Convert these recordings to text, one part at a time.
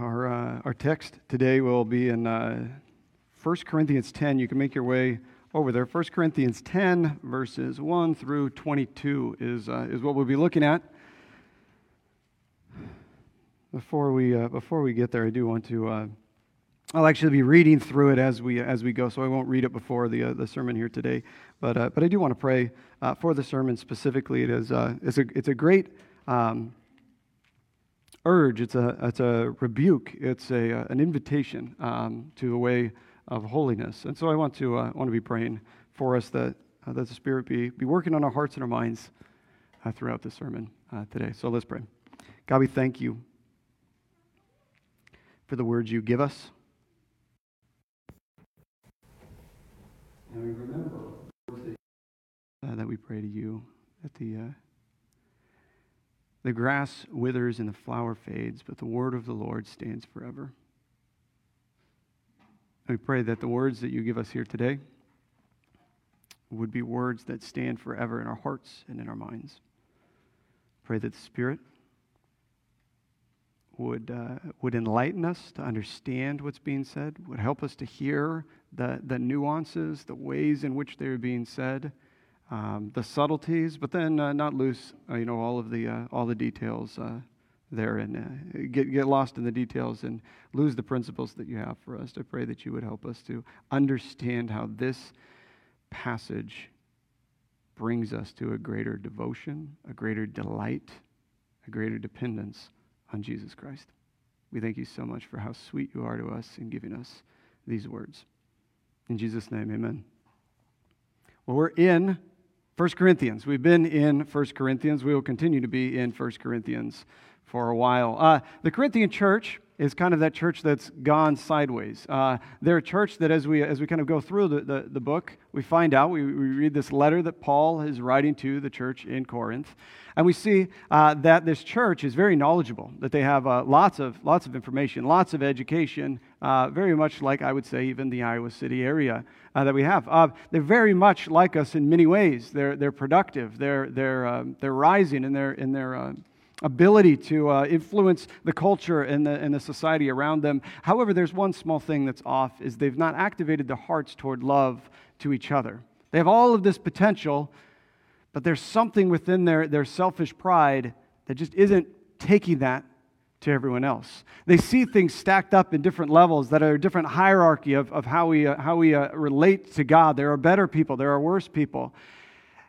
Our, uh, our text today will be in uh, 1 Corinthians 10. You can make your way over there. 1 Corinthians 10, verses 1 through 22 is, uh, is what we'll be looking at. Before we, uh, before we get there, I do want to. Uh, I'll actually be reading through it as we, as we go, so I won't read it before the, uh, the sermon here today. But, uh, but I do want to pray for the sermon specifically. It is, it's, a, it's a great um, urge, it's a, it's a rebuke, it's a, an invitation um, to a way of holiness. And so I want to, uh, want to be praying for us that, uh, that the Spirit be, be working on our hearts and our minds uh, throughout the sermon uh, today. So let's pray. God, we thank you for the words you give us. And we remember uh, that we pray to you that the, uh, the grass withers and the flower fades, but the word of the Lord stands forever. We pray that the words that you give us here today would be words that stand forever in our hearts and in our minds. Pray that the Spirit would, uh, would enlighten us to understand what's being said, would help us to hear the, the nuances, the ways in which they're being said, um, the subtleties, but then uh, not lose, uh, you know, all of the, uh, all the details uh, there and get, get lost in the details and lose the principles that you have for us. I pray that you would help us to understand how this passage brings us to a greater devotion, a greater delight, a greater dependence on Jesus Christ. We thank you so much for how sweet you are to us in giving us these words. In Jesus' name, amen. Well, we're in 1 Corinthians. We've been in 1 Corinthians. We will continue to be in 1 Corinthians for a while. Uh, the Corinthian church is kind of that church that's gone sideways. Uh, they're a church that, as we, as we kind of go through the, the, the book, we find out, we, we, read this letter that Paul is writing to the church in Corinth, and we see uh, that this church is very knowledgeable, that they have uh, lots, of, lots of information, lots of education, uh, very much like, I would say, even the Iowa City area uh, that we have. Uh, they're very much like us in many ways. They're, they're productive, they're, they're, um, they're rising in their, in their ability to uh, influence the culture and the, and the society around them. However, there's one small thing that's off is they've not activated their hearts toward love to each other. They have all of this potential, but there's something within their, their selfish pride that just isn't taking that to everyone else. They see things stacked up in different levels that are a different hierarchy of, of how we, uh, how we uh, relate to God. There are better people, there are worse people.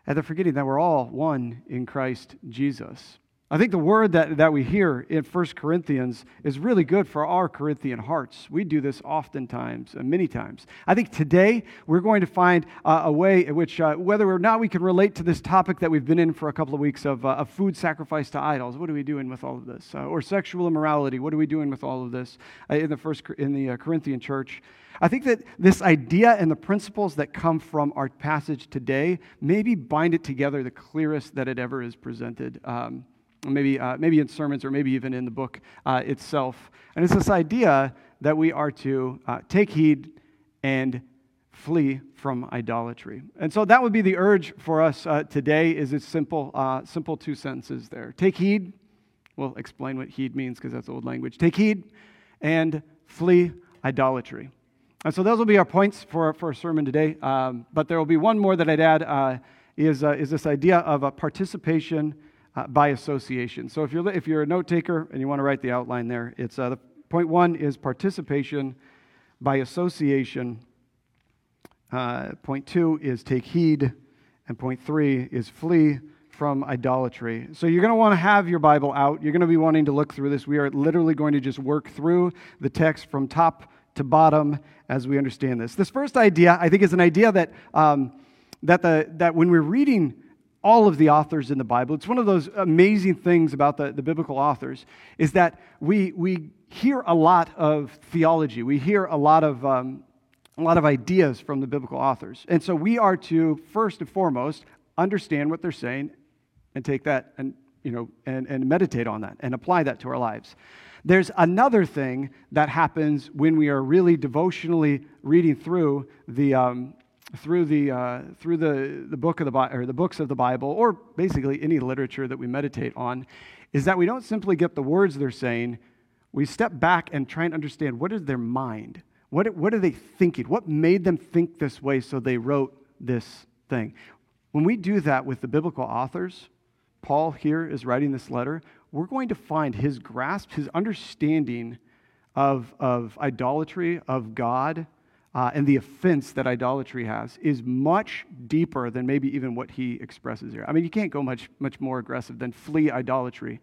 And they're forgetting that we're all one in Christ Jesus. I think the word that, that we hear in 1 Corinthians is really good for our Corinthian hearts. We do this oftentimes, many times. I think today we're going to find uh, a way in which, uh, whether or not we can relate to this topic that we've been in for a couple of weeks of, uh, of food sacrifice to idols, what are we doing with all of this? Uh, or sexual immorality, what are we doing with all of this uh, in the, first, in the Corinthian church? I think that this idea and the principles that come from our passage today maybe bind it together the clearest that it ever is presented. Um, maybe, uh, maybe in sermons or maybe even in the book uh, itself. And it's this idea that we are to uh, take heed and flee from idolatry. And so that would be the urge for us uh, today is it's simple, uh, simple two sentences there. Take heed. We'll explain what heed means because that's old language. Take heed and flee idolatry. And so those will be our points for, for a sermon today. Um, but there will be one more that I'd add uh, is, is this idea of a participation uh, by association. So if you're, if you're a note taker and you want to write the outline there, it's uh, the, point one is participation by association. Uh, point two is take heed. And point three is flee from idolatry. So you're going to want to have your Bible out. You're going to be wanting to look through this. We are literally going to just work through the text from top to bottom as we understand this. This first idea, I think, is an idea that, um, that, the, that when we're reading all of the authors in the Bible. It's one of those amazing things about the, the biblical authors is that we, we hear a lot of theology. We hear a lot of, um, a lot of ideas from the biblical authors. And so we are to, first and foremost, understand what they're saying and take that and, you know, and, and meditate on that and apply that to our lives. There's another thing that happens when we are really devotionally reading through the, um, through the, uh, through the, the book of the or the books of the Bible, or basically any literature that we meditate on, is that we don't simply get the words they're saying, we step back and try and understand what is their mind? What, what are they thinking? What made them think this way so they wrote this thing? When we do that with the biblical authors, Paul here is writing this letter, we're going to find his grasp, his understanding of, of idolatry, of God, uh, and the offense that idolatry has is much deeper than maybe even what he expresses here. I mean, you can't go much, much more aggressive than flee idolatry.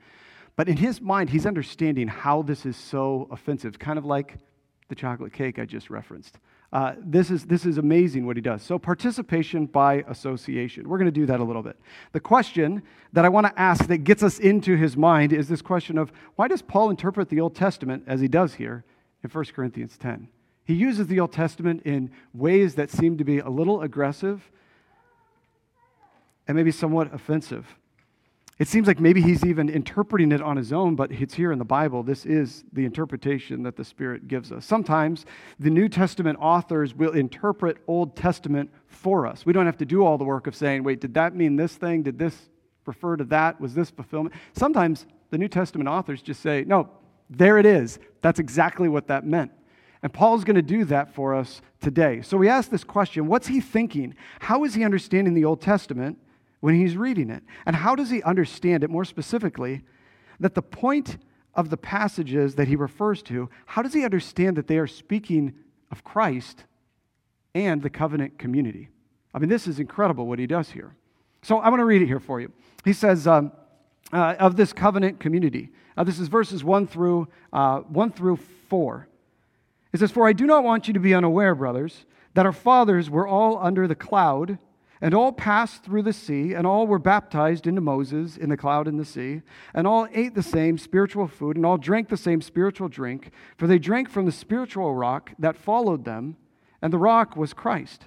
But in his mind, he's understanding how this is so offensive, kind of like the chocolate cake I just referenced. Uh, this, is, this is amazing what he does. So, participation by association. We're going to do that a little bit. The question that I want to ask that gets us into his mind is this question of why does Paul interpret the Old Testament as he does here in 1 Corinthians 10? He uses the Old Testament in ways that seem to be a little aggressive and maybe somewhat offensive. It seems like maybe he's even interpreting it on his own, but it's here in the Bible. This is the interpretation that the Spirit gives us. Sometimes the New Testament authors will interpret Old Testament for us. We don't have to do all the work of saying, wait, did that mean this thing? Did this refer to that? Was this fulfillment? Sometimes the New Testament authors just say, no, there it is. That's exactly what that meant. And Paul's going to do that for us today. So we ask this question what's he thinking? How is he understanding the Old Testament? when he's reading it? And how does he understand it more specifically? That the point of the passages that he refers to, how does he understand that they are speaking of Christ and the covenant community? I mean, this is incredible what he does here. So I'm going to read it here for you. He says, um, uh, of this covenant community. Uh, this is verses 1 through, uh, 1 through 4. It says, For I do not want you to be unaware, brothers, that our fathers were all under the cloud and all passed through the sea, and all were baptized into Moses in the cloud and the sea, and all ate the same spiritual food, and all drank the same spiritual drink, for they drank from the spiritual rock that followed them, and the rock was Christ.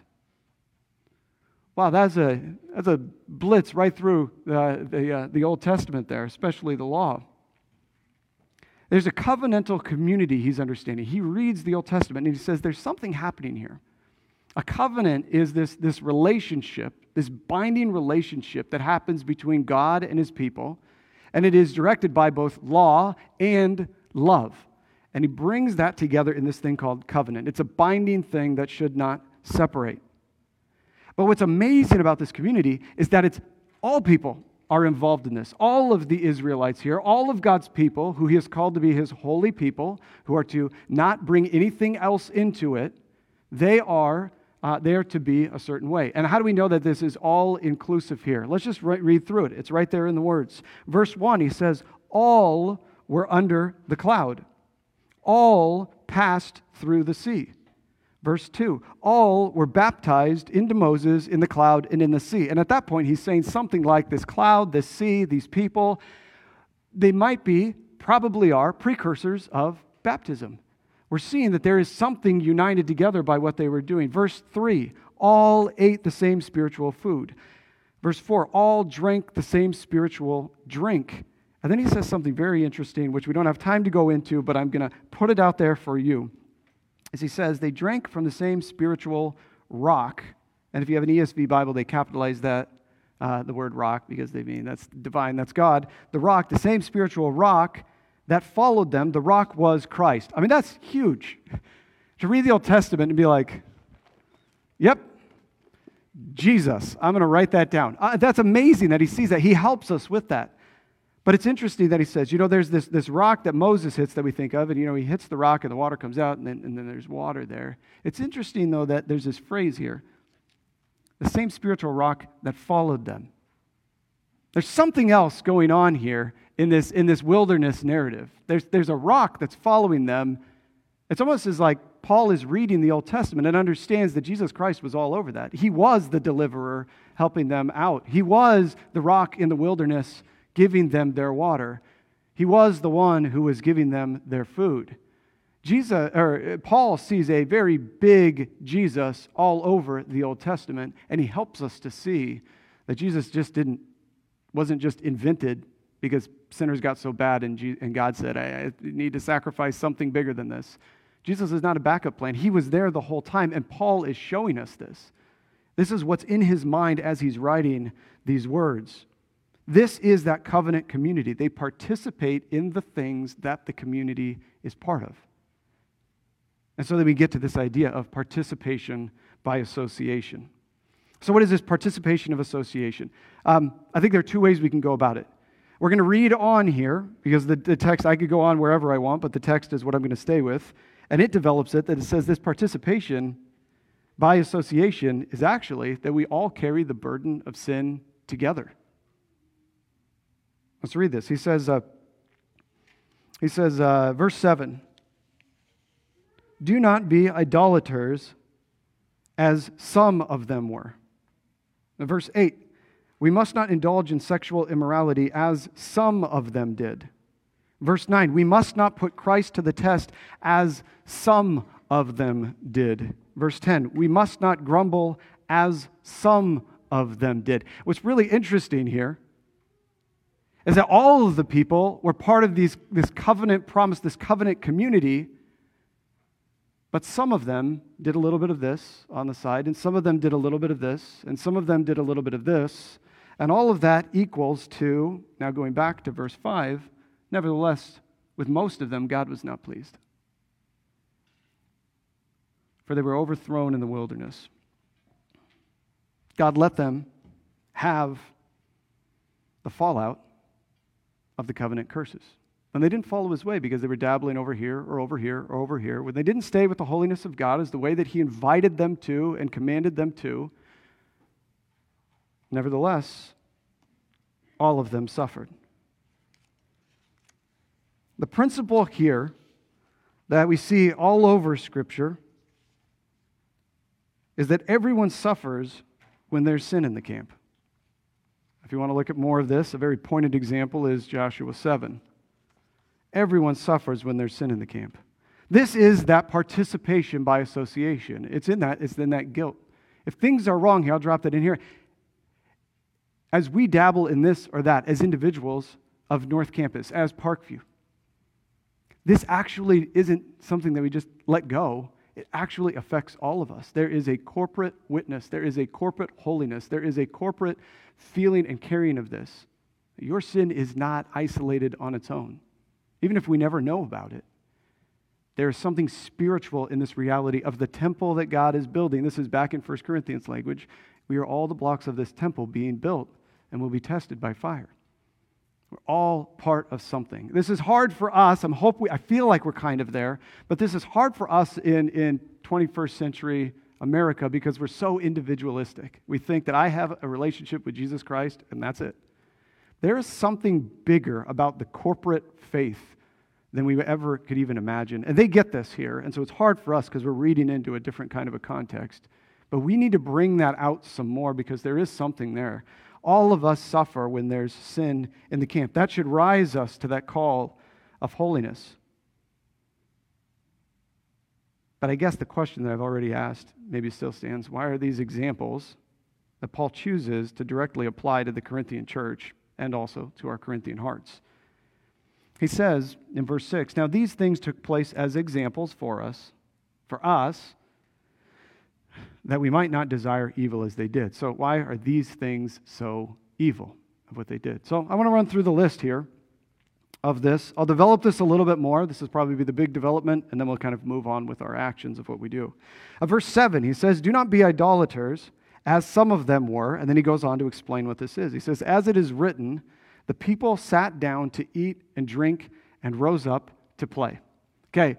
Wow, that's a, that's a blitz right through uh, the, uh, the Old Testament there, especially the law. There's a covenantal community he's understanding. He reads the Old Testament and he says there's something happening here. A covenant is this, this relationship, this binding relationship that happens between God and his people, and it is directed by both law and love. And he brings that together in this thing called covenant. It's a binding thing that should not separate. But what's amazing about this community is that it's all people are involved in this. All of the Israelites here, all of God's people who he has called to be his holy people, who are to not bring anything else into it, they are uh, there to be a certain way. And how do we know that this is all inclusive here? Let's just re- read through it. It's right there in the words. Verse 1, he says, All were under the cloud, all passed through the sea. Verse 2 All were baptized into Moses in the cloud and in the sea. And at that point, he's saying something like this cloud, this sea, these people, they might be, probably are, precursors of baptism we're seeing that there is something united together by what they were doing. Verse 3 all ate the same spiritual food. Verse 4 all drank the same spiritual drink. And then he says something very interesting, which we don't have time to go into, but I'm going to put it out there for you. As he says, they drank from the same spiritual rock. And if you have an ESV Bible, they capitalize that, uh, the word rock, because they mean that's divine, that's God. The rock, the same spiritual rock that followed them, the rock was Christ. I mean, that's huge. To read the Old Testament and be like, yep, Jesus. I'm going to write that down. Uh, that's amazing that he sees that. He helps us with that. But it's interesting that he says, you know, there's this, this rock that Moses hits that we think of, and, you know, he hits the rock and the water comes out, and then, and then there's water there. It's interesting, though, that there's this phrase here the same spiritual rock that followed them. There's something else going on here in this, in this wilderness narrative. There's, there's a rock that's following them. It's almost as like Paul is reading the Old Testament and understands that Jesus Christ was all over that. He was the deliverer helping them out, He was the rock in the wilderness giving them their water. He was the one who was giving them their food. Jesus or uh, Paul sees a very big Jesus all over the Old Testament and he helps us to see that Jesus just didn't wasn't just invented because sinners got so bad and, and God said, I, I need to sacrifice something bigger than this. Jesus is not a backup plan. He was there the whole time, and Paul is showing us this. This is what's in his mind as he's writing these words. This is that covenant community. They participate in the things that the community is part of. And so then we get to this idea of participation by association. So, what is this participation of association? Um, I think there are two ways we can go about it. We're going to read on here because the, the text, I could go on wherever I want, but the text is what I'm going to stay with. And it develops it that it says this participation by association is actually that we all carry the burden of sin together. Let's read this. He says, uh, he says, uh, verse 7 Do not be idolaters as some of them were. verse 8 We must not indulge in sexual immorality as some of them did. Verse 9 We must not put Christ to the test as some of them did. Verse 10 We must not grumble as some of them did. What's really interesting here is that all of the people were part of these, this covenant promise, this covenant community, but some of them did a little bit of this on the side, and some of them did a little bit of this, and some of them did a little bit of this, and all of that equals to, now going back to verse 5, nevertheless, with most of them, God was not pleased. For they were overthrown in the wilderness. God let them have the fallout of the covenant curses. And they didn't follow his way because they were dabbling over here or over here or over here. When they didn't stay with the holiness of God as the way that he invited them to and commanded them to, nevertheless, all of them suffered. The principle here that we see all over Scripture is that everyone suffers when there's sin in the camp. If you want to look at more of this, a very pointed example is Joshua 7. Everyone suffers when there's sin in the camp. This is that participation by association. It's in that, it's in that guilt. If things are wrong here, I'll drop that in here. As we dabble in this or that as individuals of North Campus, as Parkview, this actually isn't something that we just let go it actually affects all of us. There is a corporate witness, there is a corporate holiness, there is a corporate feeling and carrying of this. Your sin is not isolated on its own, even if we never know about it. There is something spiritual in this reality of the temple that God is building. This is back in 1 Corinthians language. We are all the blocks of this temple being built and will be tested by fire. We're all part of something. This is hard for us. I'm hope we, I feel like we're kind of there, but this is hard for us in, in 21st century America because we're so individualistic. We think that I have a relationship with Jesus Christ and that's it. There is something bigger about the corporate faith than we ever could even imagine. And they get this here. And so it's hard for us because we're reading into a different kind of a context. But we need to bring that out some more because there is something there. All of us suffer when there's sin in the camp. That should rise us to that call of holiness. But I guess the question that I've already asked maybe still stands why are these examples that Paul chooses to directly apply to the Corinthian church and also to our Corinthian hearts? He says in verse 6 Now these things took place as examples for us, for us, that we might not desire evil as they did. So, why are these things so evil of what they did? So, I want to run through the list here of this. I'll develop this a little bit more. This is probably be the big development, and then we'll kind of move on with our actions of what we do. Uh, verse 7, he says, Do not be idolaters, as some of them were. And then he goes on to explain what this is. He says, As it is written, the people sat down to eat and drink and rose up to play. Okay.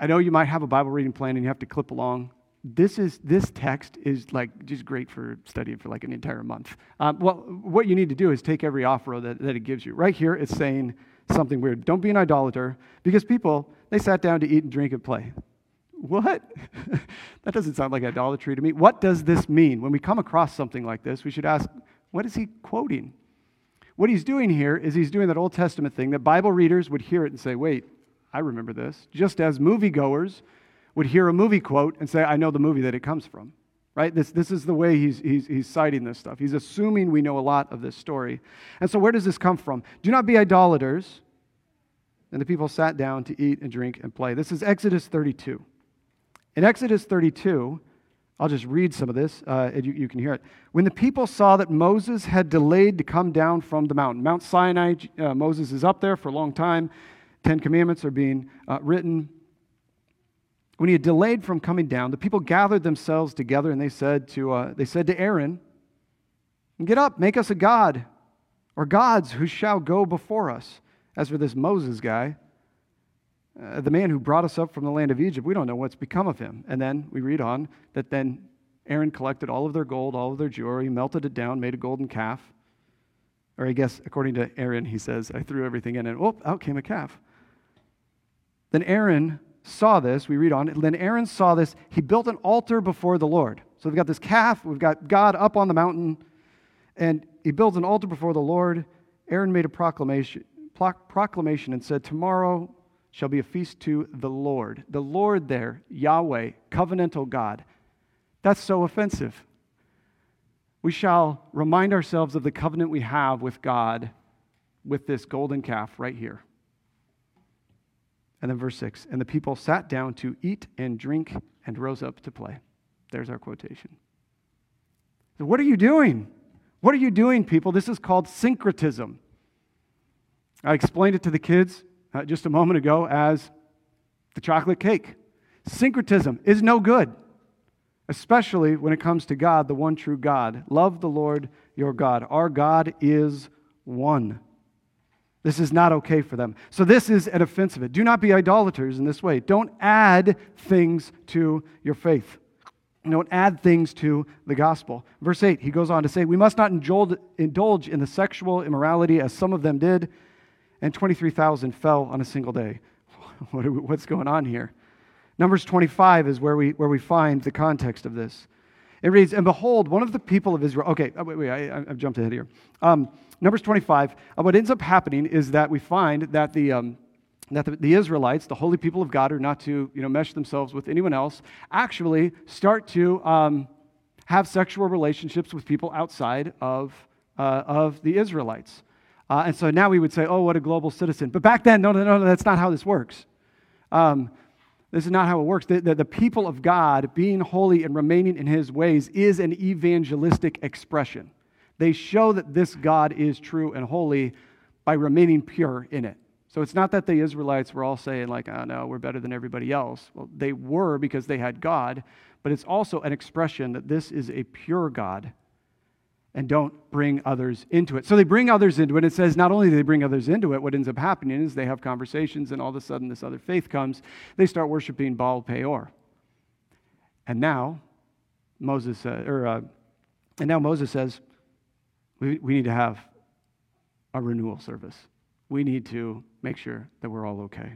I know you might have a Bible reading plan and you have to clip along this is this text is like just great for studying for like an entire month. Um, well, what you need to do is take every offer that, that it gives you. Right here, it's saying something weird. Don't be an idolater because people they sat down to eat and drink and play. What? that doesn't sound like idolatry to me. What does this mean? When we come across something like this, we should ask, what is he quoting? What he's doing here is he's doing that Old Testament thing that Bible readers would hear it and say, wait, I remember this. Just as moviegoers would hear a movie quote and say, I know the movie that it comes from. Right? This, this is the way he's, he's, he's citing this stuff. He's assuming we know a lot of this story. And so, where does this come from? Do not be idolaters. And the people sat down to eat and drink and play. This is Exodus 32. In Exodus 32, I'll just read some of this, uh, and you, you, can hear it. When the people saw that Moses had delayed to come down from the mountain, Mount Sinai, uh, Moses is up there for a long time. Ten Commandments are being uh, written. When he had delayed from coming down, the people gathered themselves together and they said to, uh, they said to Aaron, Get up, make us a God, or gods who shall go before us. As for this Moses guy, uh, the man who brought us up from the land of Egypt, we don't know what's become of him. And then we read on that then Aaron collected all of their gold, all of their jewelry, melted it down, made a golden calf. Or I guess, according to Aaron, he says, I threw everything in and, oh, out came a calf. Then Aaron saw this. We read on. Then Aaron saw this. He built an altar before the Lord. So we've got this calf. We've got God up on the mountain. And he builds an altar before the Lord. Aaron made a proclamation, proclamation and said, Tomorrow shall be a feast to the Lord. The Lord there, Yahweh, covenantal God. That's so offensive. We shall remind ourselves of the covenant we have with God with this golden calf right here. And then verse 6 And the people sat down to eat and drink and rose up to play. There's our quotation. So what are you doing? What are you doing, people? This is called syncretism. I explained it to the kids uh, just a moment ago as the chocolate cake. Syncretism is no good, especially when it comes to God, the one true God. Love the Lord your God. Our God is one. This is not okay for them. So, this is an offense of it. Do not be idolaters in this way. Don't add things to your faith. Don't add things to the gospel. Verse 8, he goes on to say, We must not indulge in the sexual immorality as some of them did and 23,000 fell on a single day. what's going on here? Numbers 25 is where we, where we find the context of this. It reads, And behold, one of the people of Israel. Okay, uh, wait, wait, I, have jumped ahead here. Um, Numbers 25, uh, what ends up happening is that we find that the. Um, that the, the, Israelites, the holy people of God, are not to you know, mesh themselves with anyone else, actually start to um, have sexual relationships with people outside of, uh, of the Israelites. Uh, and so now we would say, oh, what a global citizen. But back then, no, no, no, no, that's not how this works. Um, this is not how it works. The, the, the, people of God being holy and remaining in his ways is an evangelistic expression. They show that this God is true and holy by remaining pure in it. So it's not that the Israelites were all saying, like, oh no, we're better than everybody else. Well, they were because they had God, but it's also an expression that this is a pure God and don't bring others into it. So they bring others into it. It says not only do they bring others into it, what ends up happening is they have conversations, and all of a sudden this other faith comes. They start worshiping Baal Peor. And now Moses, uh, or uh, and now Moses says, we, we need to have a renewal service. We need to make sure that we're all okay.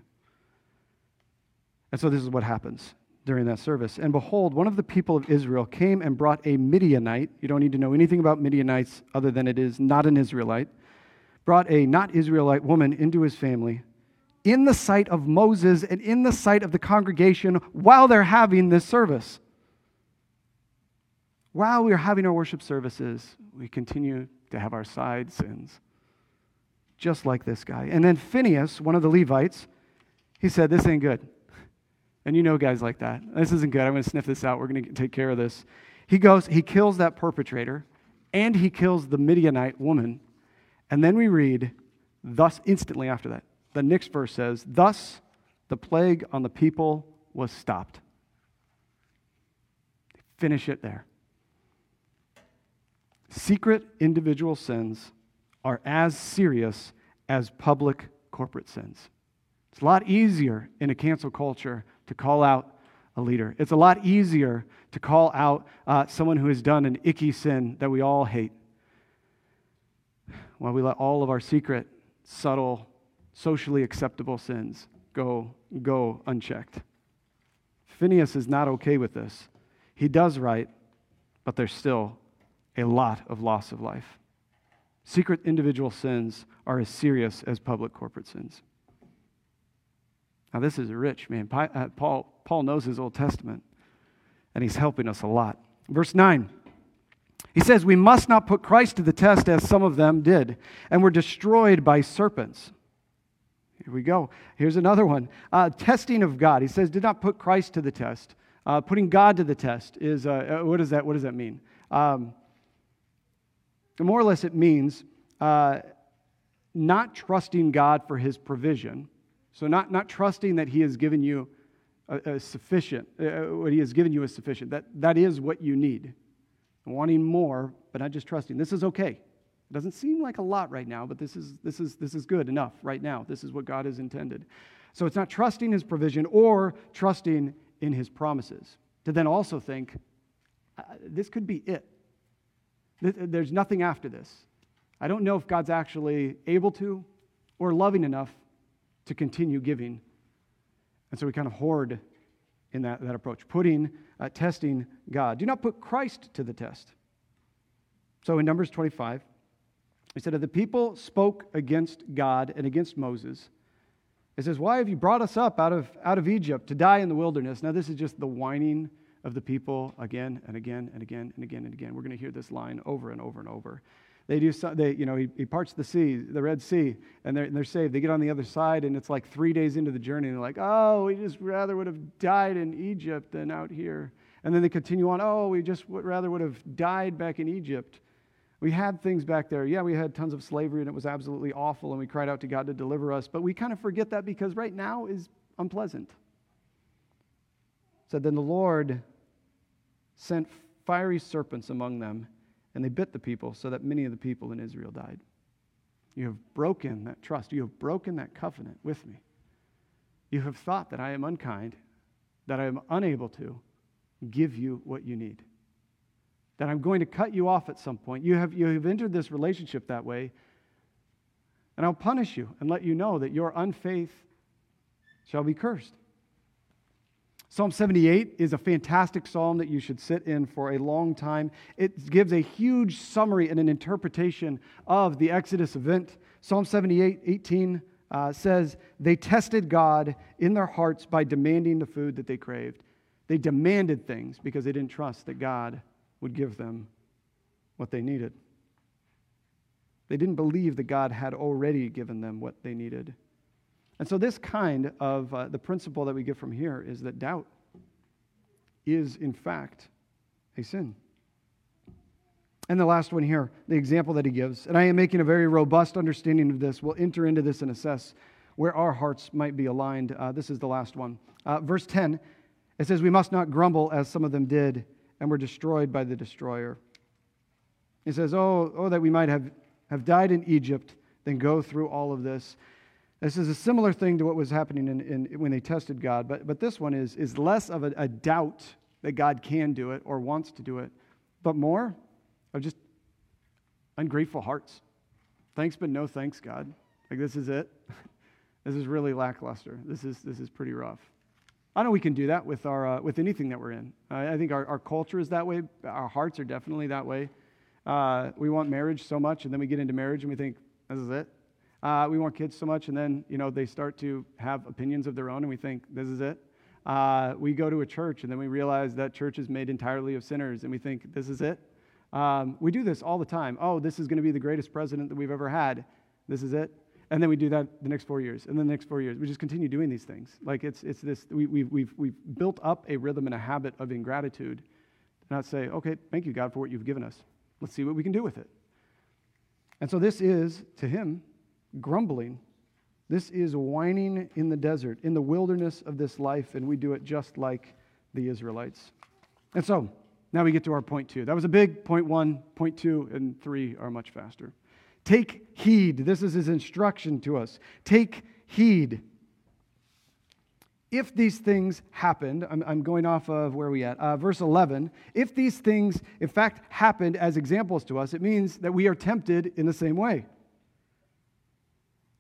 And so this is what happens during that service. And behold, one of the people of Israel came and brought a Midianite. You don't need to know anything about Midianites other than it is not an Israelite. Brought a not Israelite woman into his family in the sight of Moses and in the sight of the congregation while they're having this service. While we're having our worship services, we continue to have our side sins, just like this guy. And then Phinehas, one of the Levites, he said, This ain't good. And you know guys like that. This isn't good. I'm going to sniff this out. We're going to take care of this. He goes, he kills that perpetrator, and he kills the Midianite woman. And then we read, thus, instantly after that, the next verse says, Thus the plague on the people was stopped. Finish it there. Secret individual sins are as serious as public corporate sins. It's a lot easier in a cancel culture to call out a leader. It's a lot easier to call out uh, someone who has done an icky sin that we all hate. While we let all of our secret, subtle, socially acceptable sins go, go unchecked. Phinehas is not okay with this. He does right, but there's still a lot of loss of life. Secret individual sins are as serious as public corporate sins. Now, this is rich, man. Uh, Paul, Paul knows his Old Testament, and he's helping us a lot. Verse 9. He says, We must not put Christ to the test as some of them did, and were destroyed by serpents. Here we go. Here's another one. Uh, testing of God. He says, Did not put Christ to the test. Uh, putting God to the test is uh, uh, what, does that, what does that mean? Um, more or less, it means uh, not trusting God for his provision. So, not, not trusting that he has given you a, a sufficient, uh, what he has given you is sufficient. That, that is what you need. Wanting more, but not just trusting. This is okay. It doesn't seem like a lot right now, but this is, this is, this is good enough right now. This is what God has intended. So it's not trusting his provision or trusting in his promises. To then also think, uh, this could be it. There's nothing after this. I don't know if God's actually able to or loving enough to continue giving. And so we kind of hoard in that, that approach, putting, uh, testing God. Do not put Christ to the test. So in Numbers 25, he said, If the people spoke against God and against Moses, it says, Why have you brought us up out of, out of Egypt to die in the wilderness? Now, this is just the whining of the people again and again and again and again and again. We're going to hear this line over and over and over. They do, some, they, you know, he, he parts the sea, the Red Sea, and they're, and they're saved. They get on the other side, and it's like three days into the journey, and they're like, oh, we just rather would have died in Egypt than out here. And then they continue on, oh, we just would rather would have died back in Egypt. We had things back there. Yeah, we had tons of slavery, and it was absolutely awful, and we cried out to God to deliver us. But we kind of forget that because right now is unpleasant. Said, so then the Lord sent fiery serpents among them and they bit the people so that many of the people in Israel died. You have broken that trust. You have broken that covenant with me. You have thought that I am unkind, that I am unable to give you what you need, that I'm going to cut you off at some point. You have, you have entered this relationship that way, and I'll punish you and let you know that your unfaith shall be cursed. Psalm 78 is a fantastic psalm that you should sit in for a long time. It gives a huge summary and an interpretation of the Exodus event. Psalm 78, 18 uh, says, They tested God in their hearts by demanding the food that they craved. They demanded things because they didn't trust that God would give them what they needed. They didn't believe that God had already given them what they needed. And so, this kind of uh, the principle that we get from here is that doubt is, in fact, a sin. And the last one here, the example that he gives, and I am making a very robust understanding of this. We'll enter into this and assess where our hearts might be aligned. Uh, this is the last one. Uh, verse 10, it says, We must not grumble as some of them did and were destroyed by the destroyer. He says, Oh, oh that we might have, have died in Egypt then go through all of this. This is a similar thing to what was happening in, in, when they tested God, but, but this one is, is less of a, a doubt that God can do it or wants to do it, but more of just ungrateful hearts. Thanks, but no thanks, God. Like, this is it. this is really lackluster. This is, this is pretty rough. I know we can do that with, our, uh, with anything that we're in. I think our, our culture is that way. Our hearts are definitely that way. Uh, we want marriage so much, and then we get into marriage and we think, this is it. Uh, we want kids so much, and then you know they start to have opinions of their own, and we think this is it. Uh, we go to a church, and then we realize that church is made entirely of sinners, and we think this is it. Um, we do this all the time. Oh, this is going to be the greatest president that we've ever had. This is it. And then we do that the next four years, and then the next four years. We just continue doing these things. Like it's, it's this, we, we've, we've, we've built up a rhythm and a habit of ingratitude. Not say, okay, thank you, God, for what you've given us. Let's see what we can do with it. And so this is, to him, grumbling. This is whining in the desert, in the wilderness of this life, and we do it just like the Israelites. And so, now we get to our point two. That was a big point one, point two, and three are much faster. Take heed. This is his instruction to us. Take heed. If these things happened, I'm, I'm going off of where we at? Uh, verse 11. If these things, in fact, happened as examples to us, it means that we are tempted in the same way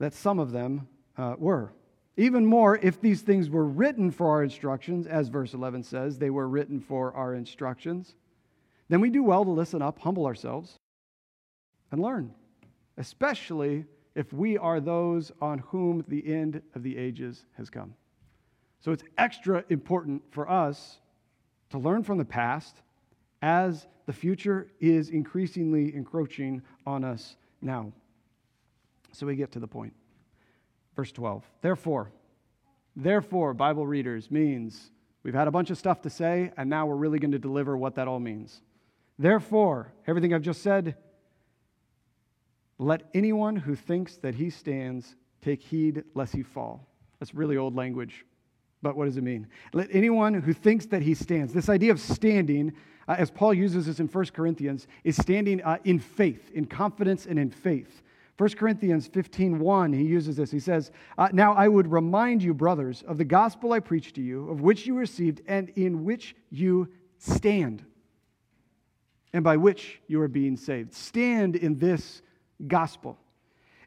that some of them uh, were. Even more, if these things were written for our instructions, as verse 11 says, they were written for our instructions, then we do well to listen up, humble ourselves, and learn, especially if we are those on whom the end of the ages has come. So it's extra important for us to learn from the past as the future is increasingly encroaching on us now. So we get to the point. Verse 12. Therefore, therefore, Bible readers means We've had a bunch of stuff to say, and now we're really going to deliver what that all means. Therefore, everything I've just said, let anyone who thinks that he stands take heed lest he fall. That's really old language, but what does it mean? Let anyone who thinks that he stands, this idea of standing, uh, as Paul uses this in 1 Corinthians, is standing uh, in faith, in confidence, and in faith. 1 Corinthians 15 1, he uses this. He says, uh, Now I would remind you, brothers, of the gospel I preached to you, of which you received, and in which you stand, and by which you are being saved. Stand in this gospel.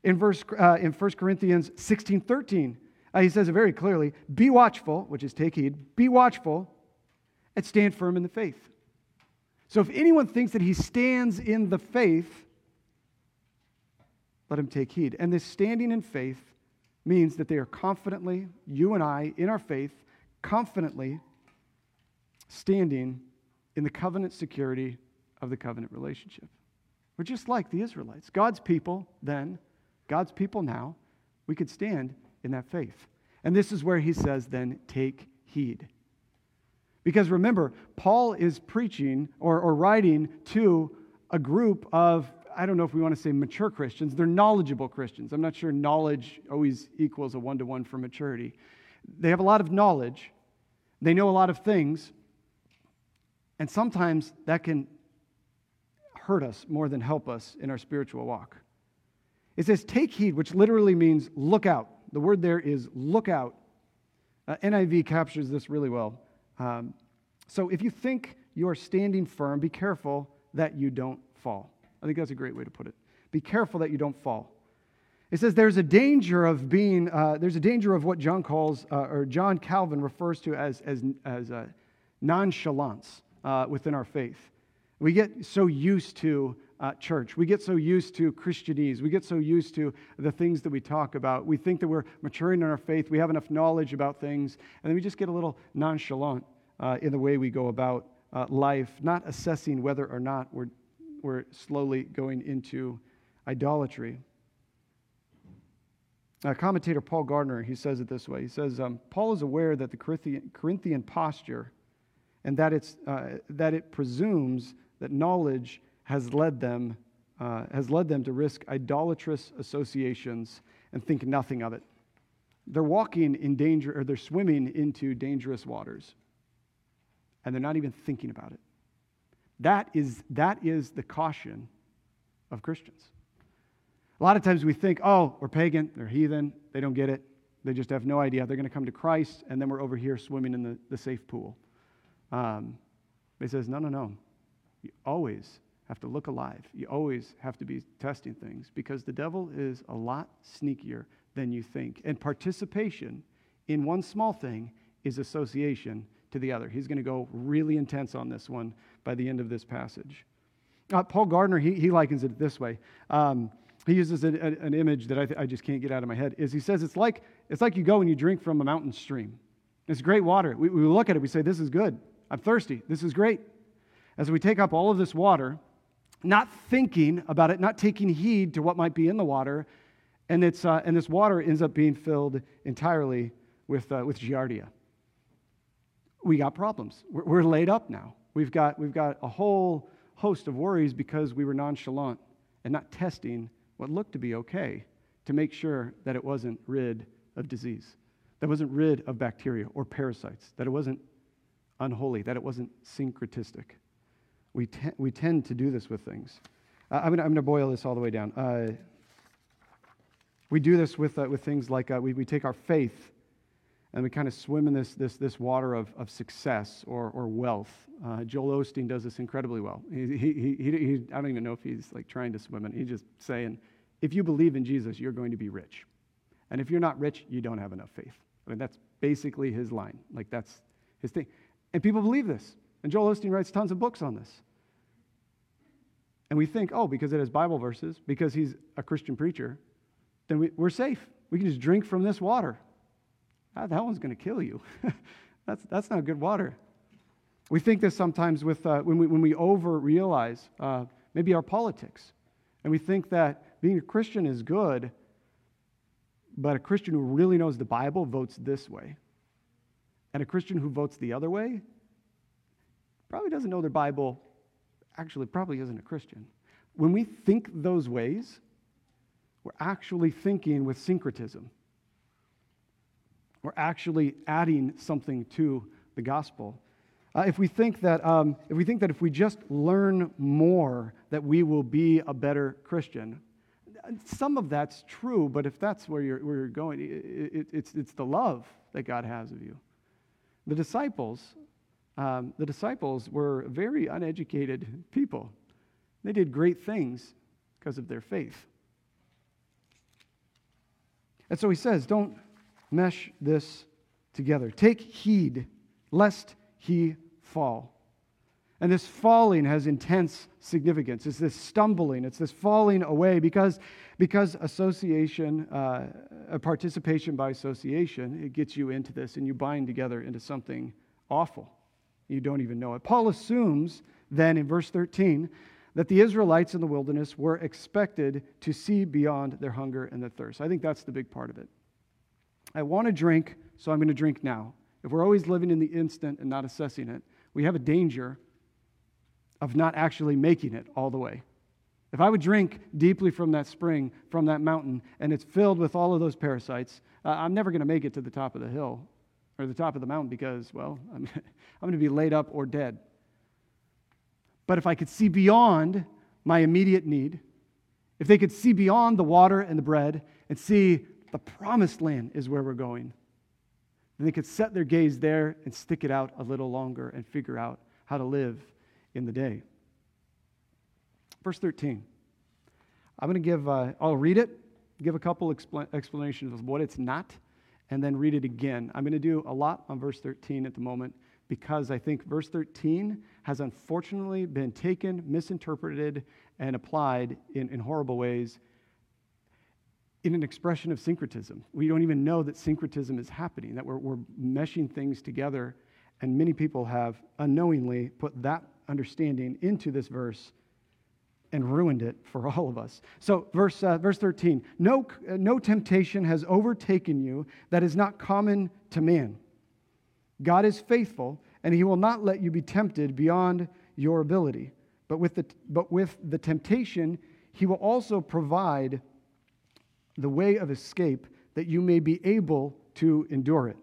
In, verse, uh, in 1 Corinthians 16 13, uh, he says it very clearly Be watchful, which is take heed, be watchful, and stand firm in the faith. So if anyone thinks that he stands in the faith, let him take heed. And this standing in faith means that they are confidently, you and I, in our faith, confidently standing in the covenant security of the covenant relationship. We're just like the Israelites. God's people then, God's people now, we could stand in that faith. And this is where he says, then take heed. Because remember, Paul is preaching or, or writing to a group of I don't know if we want to say mature Christians, they're knowledgeable Christians. I'm not sure knowledge always equals a one to one for maturity. They have a lot of knowledge, they know a lot of things, and sometimes that can hurt us more than help us in our spiritual walk. It says, take heed, which literally means look out. The word there is look out. Uh, NIV captures this really well. Um, so if you think you are standing firm, be careful that you don't fall. I think that's a great way to put it. Be careful that you don't fall. It says there's a danger of being, uh, there's a danger of what John calls, uh, or John Calvin refers to as, as, as uh, nonchalance uh, within our faith. We get so used to uh, church. We get so used to Christianese. We get so used to the things that we talk about. We think that we're maturing in our faith. We have enough knowledge about things. And then we just get a little nonchalant in the way we go about life, not assessing whether or not we're we're slowly going into idolatry. Uh, commentator Paul Gardner, he says it this way. He says, um, Paul is aware that the Corinthian, Corinthian posture and that, it's, uh, that it presumes that knowledge has led them uh, has led them to risk idolatrous associations and think nothing of it. They're walking in danger, or they're swimming into dangerous waters, and they're not even thinking about it. That is, that is the caution of Christians. A lot of times we think, oh, we're pagan, they're heathen, they don't get it, they just have no idea. They're going to come to Christ, and then we're over here swimming in the, the safe pool. Um, he says, no, no, no. You always have to look alive. You always have to be testing things because the devil is a lot sneakier than you think. And participation in one small thing is association to the other. He's going to go really intense on this one by the end of this passage. Uh, Paul Gardner, he, he likens it this way. Um, he uses a, a, an image that I, th- I just can't get out of my head. Is he says it's like it's like you go and you drink from a mountain stream. It's great water. We, we look at it, we say, "This is good. I'm thirsty. This is great." As we take up all of this water, not thinking about it, not taking heed to what might be in the water, and it's uh, and this water ends up being filled entirely with uh, with giardia we got problems. We're, we're laid up now. We've got, we've got a whole host of worries because we were nonchalant and not testing what looked to be okay to make sure that it wasn't rid of disease, that wasn't rid of bacteria or parasites, that it wasn't unholy, that it wasn't syncretistic. We, te- we tend to do this with things. Uh, I'm going to boil this all the way down. Uh, we do this with, uh, with things like uh, we, we take our faith and we kind of swim in this, this, this water of, of success or, or wealth. Uh, Joel Osteen does this incredibly well. He, he, he, he, I don't even know if he's like trying to swim in. He's just saying, if you believe in Jesus, you're going to be rich. And if you're not rich, you don't have enough faith. I mean, that's basically his line. Like, that's his thing. And people believe this. And Joel Osteen writes tons of books on this. And we think, oh, because it has Bible verses, because he's a Christian preacher, then we, we're safe. We can just drink from this water. Ah, that one's going to kill you. that's, that's not good water. We think this sometimes with, uh, when, we, when we over realize uh, maybe our politics. And we think that being a Christian is good, but a Christian who really knows the Bible votes this way. And a Christian who votes the other way probably doesn't know their Bible, actually, probably isn't a Christian. When we think those ways, we're actually thinking with syncretism. We're actually adding something to the gospel. Uh, if we think that um, if we think that if we just learn more that we will be a better Christian, some of that's true. But if that's where you're, where you're going, it, it, it's it's the love that God has of you. The disciples, um, the disciples were very uneducated people. They did great things because of their faith. And so he says, don't mesh this together. Take heed lest he fall. And this falling has intense significance. It's this stumbling, it's this falling away because, because association, uh, participation by association, it gets you into this and you bind together into something awful. You don't even know it. Paul assumes then in verse 13 that the Israelites in the wilderness were expected to see beyond their hunger and their thirst. I think that's the big part of it. I want to drink, so I'm going to drink now. If we're always living in the instant and not assessing it, we have a danger of not actually making it all the way. If I would drink deeply from that spring, from that mountain, and it's filled with all of those parasites, uh, I'm never going to make it to the top of the hill or the top of the mountain because, well, I'm, I'm going to be laid up or dead. But if I could see beyond my immediate need, if they could see beyond the water and the bread and see the promised land is where we're going, then they could set their gaze there and stick it out a little longer and figure out how to live in the day. Verse 13. I'm going to give, uh, I'll read it, give a couple expl- explanations of what it's not, and then read it again. I'm going to do a lot on verse 13 at the moment because I think verse 13 has unfortunately been taken, misinterpreted, and applied in, in horrible ways in an expression of syncretism. We don't even know that syncretism is happening, that we're, we're meshing things together. And many people have unknowingly put that understanding into this verse and ruined it for all of us. So, verse, uh, verse 13 no, uh, no temptation has overtaken you that is not common to man. God is faithful, and he will not let you be tempted beyond your ability. But with the, but with the temptation, he will also provide the way of escape that you may be able to endure it.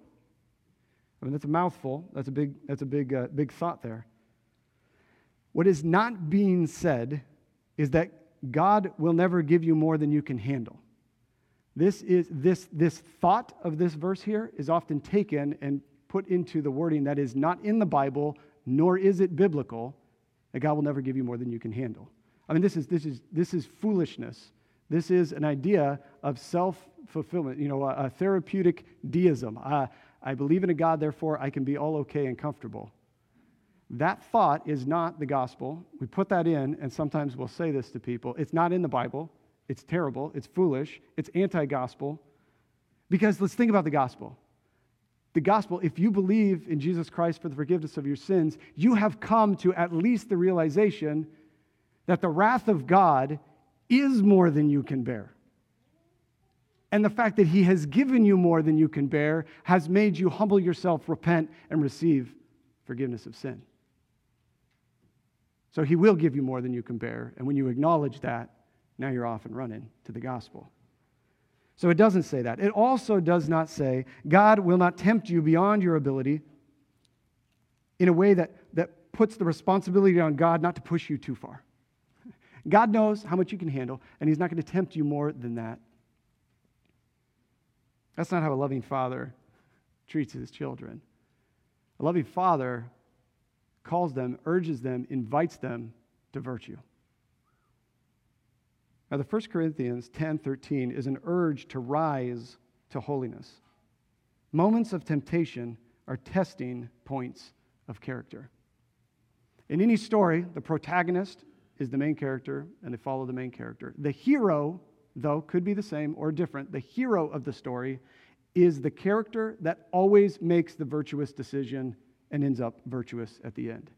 I mean, that's a mouthful. That's a big, that's a big, uh, big thought there. What is not being said is that God will never give you more than you can handle. This, is, this, this thought of this verse here is often taken and put into the wording that is not in the Bible, nor is it biblical, that God will never give you more than you can handle. I mean, this is, this is, this is foolishness. This is an idea of self fulfillment, you know, a, a therapeutic deism. I believe in a God, therefore I can be all okay and comfortable. That thought is not the gospel. We put that in, and sometimes we'll say this to people. It's not in the Bible. It's terrible. It's foolish. It's anti gospel. Because let's think about the gospel the gospel, if you believe in Jesus Christ for the forgiveness of your sins, you have come to at least the realization that the wrath of God is more than you can bear. And the fact that He has given you more than you can bear has made you humble yourself, repent, and receive forgiveness of sin. So He will give you more than you can bear. And when you acknowledge that, now you're off and running to the gospel. So it doesn't say that. It also does not say God will not tempt you beyond your ability in a way that, that puts the responsibility on God not to push you too far. God knows how much you can handle, and He's not going to tempt you more than that. That's not how a loving father treats his children. A loving father calls them, urges them, invites them to virtue. Now, the 1 Corinthians 10 13 is an urge to rise to holiness. Moments of temptation are testing points of character. In any story, the protagonist is the main character and they follow the main character. The hero, though, could be the same or different. The hero of the story is the character that always makes the virtuous decision and ends up virtuous at the end.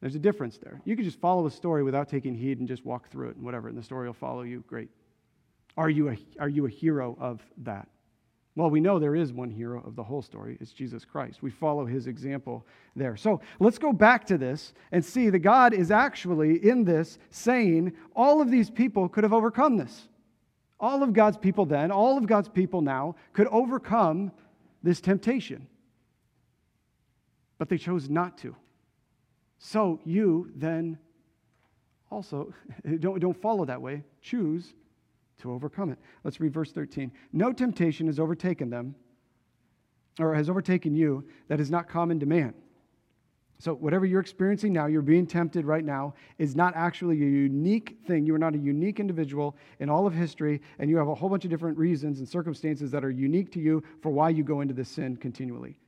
There's a difference there. You can just follow a story without taking heed and just walk through it and whatever, and the story will follow you. Great. Are you a, are you a hero of that? Well, we know there is one hero of the whole story. It's Jesus Christ. We follow his example there. So let's go back to this and see that God is actually in this saying all of these people could have overcome this. All of God's people then, all of God's people now could overcome this temptation. But they chose not to. So you then also don't, don't follow that way. Choose to overcome it. Let's read verse 13. No temptation has overtaken them, or has overtaken you, that is not common to man. So, whatever you're experiencing now, you're being tempted right now, is not actually a unique thing. You are not a unique individual in all of history, and you have a whole bunch of different reasons and circumstances that are unique to you for why you go into this sin continually.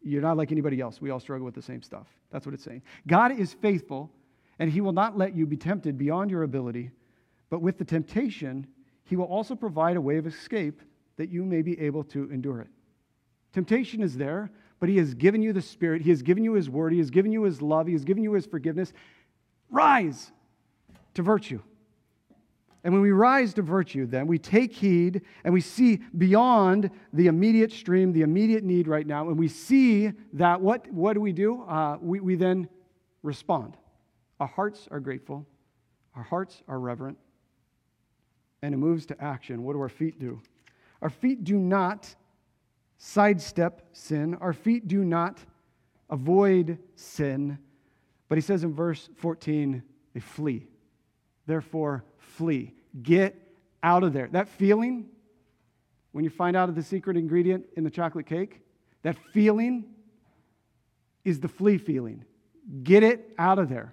You're not like anybody else. We all struggle with the same stuff. That's what it's saying. God is faithful, and He will not let you be tempted beyond your ability, but with the temptation, he will also provide a way of escape that you may be able to endure it. Temptation is there, but He has given you the Spirit. He has given you His Word. He has given you His love. He has given you His forgiveness. Rise to virtue. And when we rise to virtue, then we take heed and we see beyond the immediate stream, the immediate need right now, and we see that what, what do we do? Uh, we, we then respond. Our hearts are grateful, our hearts are reverent, and it moves to action. What do our feet do? Our feet do not sidestep sin, our feet do not avoid sin, but he says in verse 14, they flee. Therefore, flee. Get out of there. That feeling, when you find out of the secret ingredient in the chocolate cake, that feeling is the flee feeling. Get it out of there.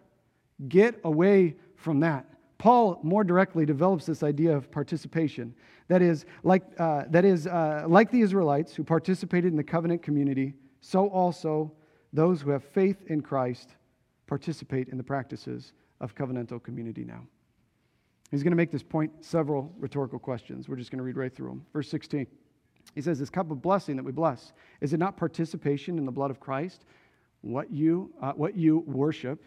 Get away from that. Paul more directly develops this idea of participation. That is, like, uh, that is uh, like the Israelites who participated in the covenant community, so also those who have faith in Christ participate in the practices of covenantal community now. He's going to make this point several rhetorical questions. We're just going to read right through them. Verse 16. He says, This cup of blessing that we bless, is it not participation in the blood of Christ? What you, uh, what you worship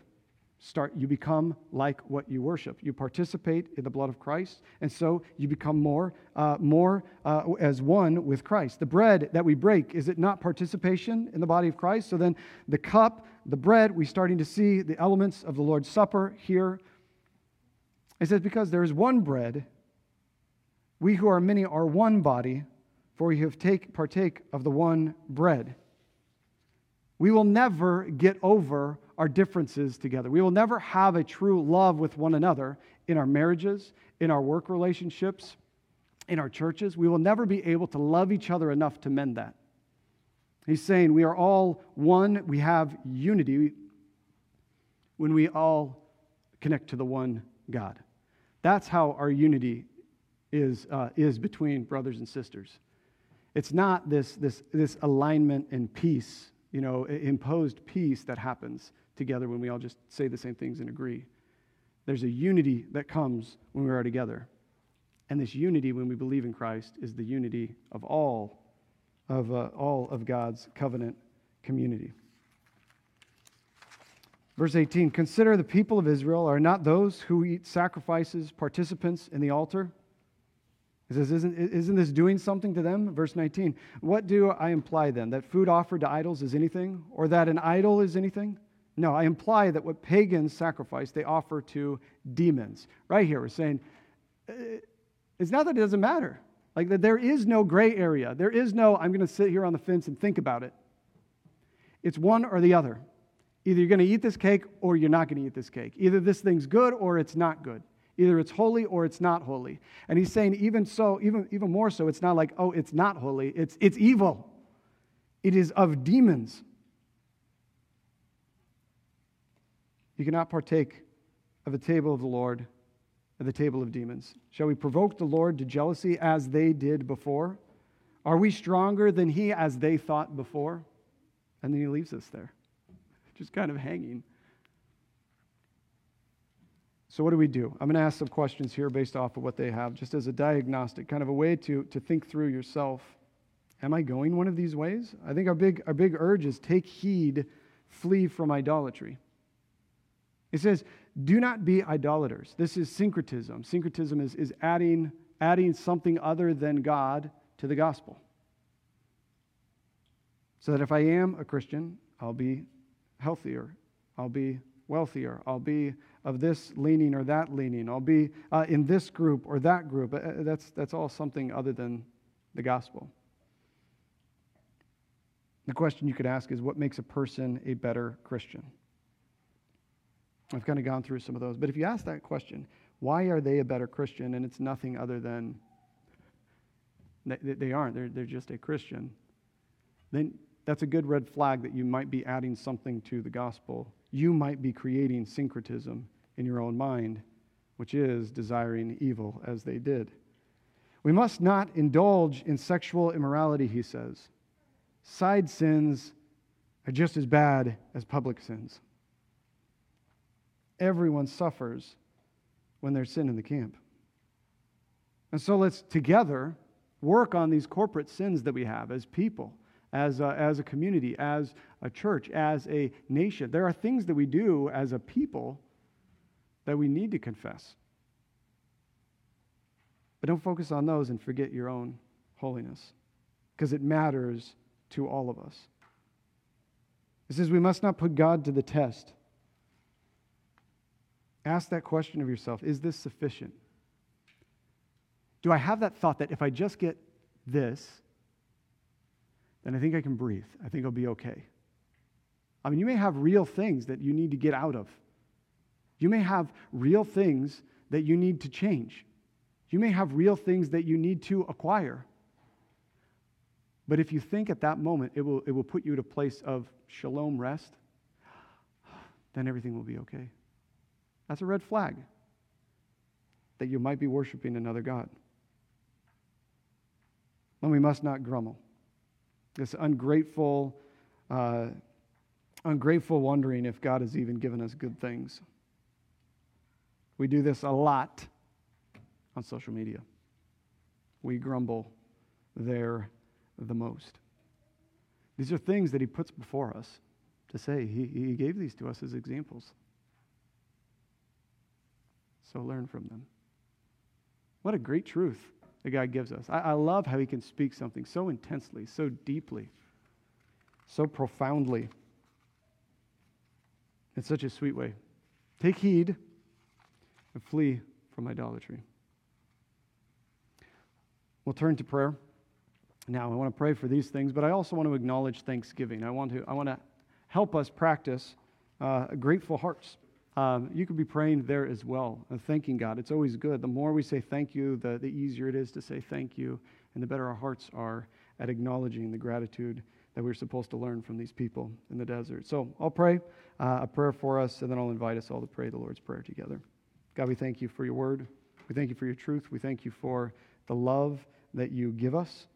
start you become like what you worship. You participate in the blood of christ and so you become more uh, more uh, as one with christ. The bread that we break is it not participation in the body of christ? So then the cup the bread we're starting to see the elements of the lord's supper here. It says because there is one bread we who are many are one body for we have take partake of the one bread. We will never get over our differences together. We will never have a true love with one another in our marriages, in our work relationships, in our churches. We will never be able to love each other enough to mend that. He's saying we are all one, we have unity when we all connect to the one God. That's how our unity is, uh, is between brothers and sisters. It's not this, this, this alignment and peace, you know, imposed peace that happens together when we all just say the same things and agree. There's a unity that comes when we are together. And this unity, when we believe in Christ, is the unity of all of, uh, all of God's covenant community. Verse 18 Consider the people of Israel are not those who eat sacrifices, participants in the altar. He says, isn't, isn't this doing something to them? Verse 19 What do I imply then? That food offered to idols is anything? Or that an idol is anything? No, I imply that what pagans sacrifice, they offer to demons. Right here, we're saying uh, it's not that it doesn't matter. Like that there is no gray area. There is no, I'm going to sit here on the fence and think about it. It's one or the other. Either you're going to eat this cake or you're not going to eat this cake. Either this thing's good or it's not good. Either it's holy or it's not holy. And he's saying, even so, even, even more so, it's not like, oh, it's not holy. It's, it's evil. It is of demons. You cannot partake of the table of the Lord at the table of demons. Shall we provoke the Lord to jealousy as they did before? Are we stronger than he as they thought before? And then he leaves us there, just kind of hanging. So, what do we do? I'm going to ask some questions here based off of what they have, just as a diagnostic, kind of a way to, to think through yourself. Am I going one of these ways? I think our big, our big urge is take heed, flee from idolatry. It says, do not be idolaters. This is syncretism. Syncretism is, is adding, adding something other than God to the gospel. So that if I am a Christian, I'll be healthier, I'll be wealthier, I'll be of this leaning or that leaning, I'll be uh, in this group or that group. Uh, that's, that's all something other than the gospel. The question you could ask is what makes a person a better Christian? I've kind of gone through some of those. But if you ask that question, why are they a better Christian? And it's nothing other than they, they aren't, they're, they're just a Christian. Then that's a good red flag that you might be adding something to the gospel. You might be creating syncretism in your own mind, which is desiring evil as they did. We must not indulge in sexual immorality, he says. Side sins are just as bad as public sins. Everyone suffers when there's sin in the camp. And so let's together work on these corporate sins that we have as people, as a, as a community, as a church, as a nation. There are things that we do as a people that we need to confess. But don't focus on those and forget your own holiness because it matters to all of us. It says we must not put God to the test. Ask that question of yourself Is this sufficient? Do I have that thought that if I just get this, then I think I can breathe? I think I'll be okay. I mean, you may have real things that you need to get out of. You may have real things that you need to change. You may have real things that you need to acquire. But if you think at that moment it will, it will put you at a place of shalom rest, then everything will be okay. That's a red flag that you might be worshiping another God. And we must not grumble. This ungrateful, uh, ungrateful wondering if God has even given us good things. We do this a lot on social media. We grumble there the most. These are things that he puts before us to say. He, he gave these to us as examples. So learn from them. What a great truth that God gives us. I, I love how he can speak something so intensely, so deeply, so profoundly, in such a sweet way. Take heed and flee from idolatry. We'll turn to prayer. Now, I want to pray for these things, but I also want to acknowledge thanksgiving. I want to, I want to help us practice uh, grateful hearts. Um, you could be praying there as well, and thanking God. It's always good. The more we say thank you, the, the easier it is to say thank you, and the better our hearts are at acknowledging the gratitude that we're supposed to learn from these people in the desert. So I'll pray uh, a prayer for us, and then I'll invite us all to pray the Lord's Prayer together. God, we thank you for your word. We thank you for your truth. We thank you for the love that you give us.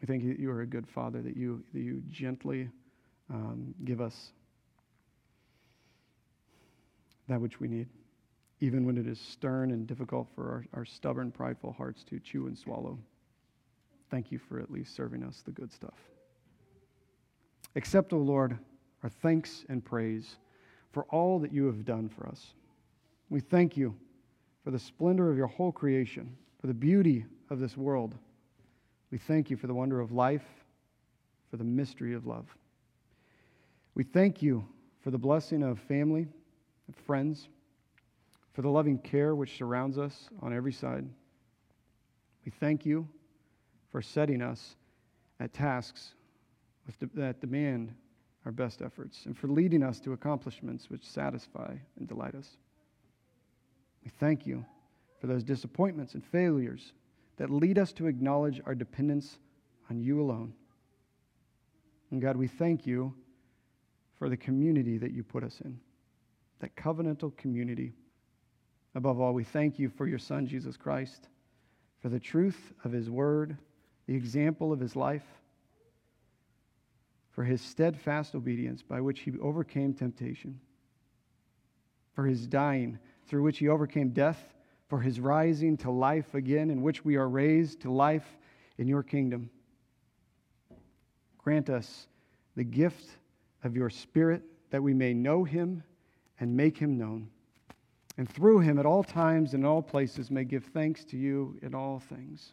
We thank you that you are a good father, that you, that you gently um, give us that which we need, even when it is stern and difficult for our, our stubborn, prideful hearts to chew and swallow. Thank you for at least serving us the good stuff. Accept, O Lord, our thanks and praise for all that you have done for us. We thank you for the splendor of your whole creation, for the beauty of this world. We thank you for the wonder of life, for the mystery of love. We thank you for the blessing of family friends, for the loving care which surrounds us on every side. We thank you for setting us at tasks that demand our best efforts and for leading us to accomplishments which satisfy and delight us. We thank you for those disappointments and failures that lead us to acknowledge our dependence on you alone. And God, we thank you for the community that you put us in that covenantal community. Above all, we thank you for your Son, Jesus Christ, for the truth of his word, the example of his life, for his steadfast obedience by which he overcame temptation, for his dying through which he overcame death, for his rising to life again, in which we are raised to life in your kingdom. Grant us the gift of your Spirit that we may know him and make him known. And through him at all times and in all places may give thanks to you in all things.